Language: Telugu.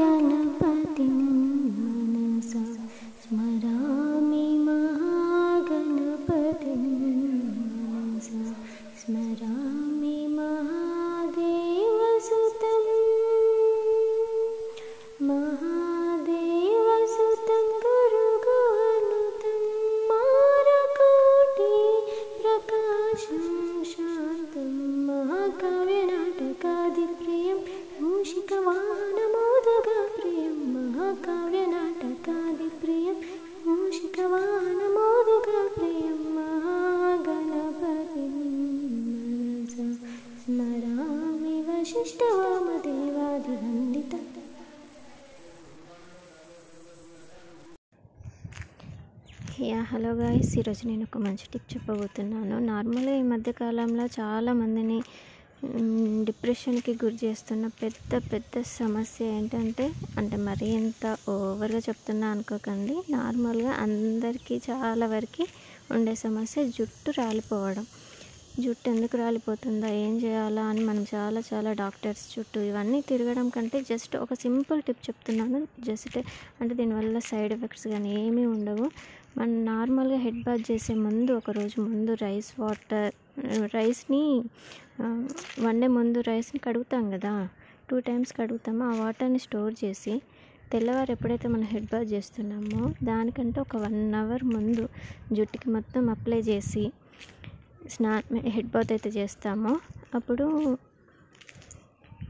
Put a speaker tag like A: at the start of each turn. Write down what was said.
A: महागणपतिं मनसा स्मरामि महागणपतिं मनसा स्मरामि महाकाव्यनाटकादिप्रियं मूषिकवाहनमोदगप्रियं महागणपतिं मनसा स्मरामि वसिष्ठवामदेवादिवन्दितम् యా హలో గాయస్ ఈరోజు నేను ఒక మంచి టిప్ చెప్పబోతున్నాను నార్మల్గా ఈ మధ్య కాలంలో చాలా మందిని మ్, డిప్రెషన్కి గురి చేస్తున్న పెద్ద పెద్ద సమస్య ఏంటంటే అంటే మరీ ఎంత ఓవర్గా చెప్తున్నా అనుకోకండి. నార్మల్గా అందరికీ చాలా వరకు ఉండే సమస్య జుట్టు రాలిపోవడం. జుట్టు ఎందుకు రాలిపోతుందా? ఏం చేయాలా అని మనం చాలా చాలా డాక్టర్స్ చుట్టూ ఇవన్నీ తిరగడం కంటే జస్ట్ ఒక సింపుల్ టిప్ చెప్తున్నాను. జస్ట్ అంటే దీనివల్ల సైడ్ ఎఫెక్ట్స్ కానీ ఏమీ ఉండవు. మనం నార్మల్గా హెడ్ బాత్ చేసే ముందు ఒక రోజు ముందు రైస్ వాటర్ రైస్ని వండే ముందు రైస్ని కడుగుతాం కదా? టూ టైమ్స్ కడుగుతాము. ఆ వాటర్ని స్టోర్ చేసి తెల్లవారు ఎప్పుడైతే మనం హెడ్ బాత్ చేస్తున్నామో దానికంటే ఒక వన్ అవర్ ముందు జుట్టుకి మొత్తం అప్లై చేసి స్నా హెడ్ బాత్ అయితే చేస్తామో. అప్పుడు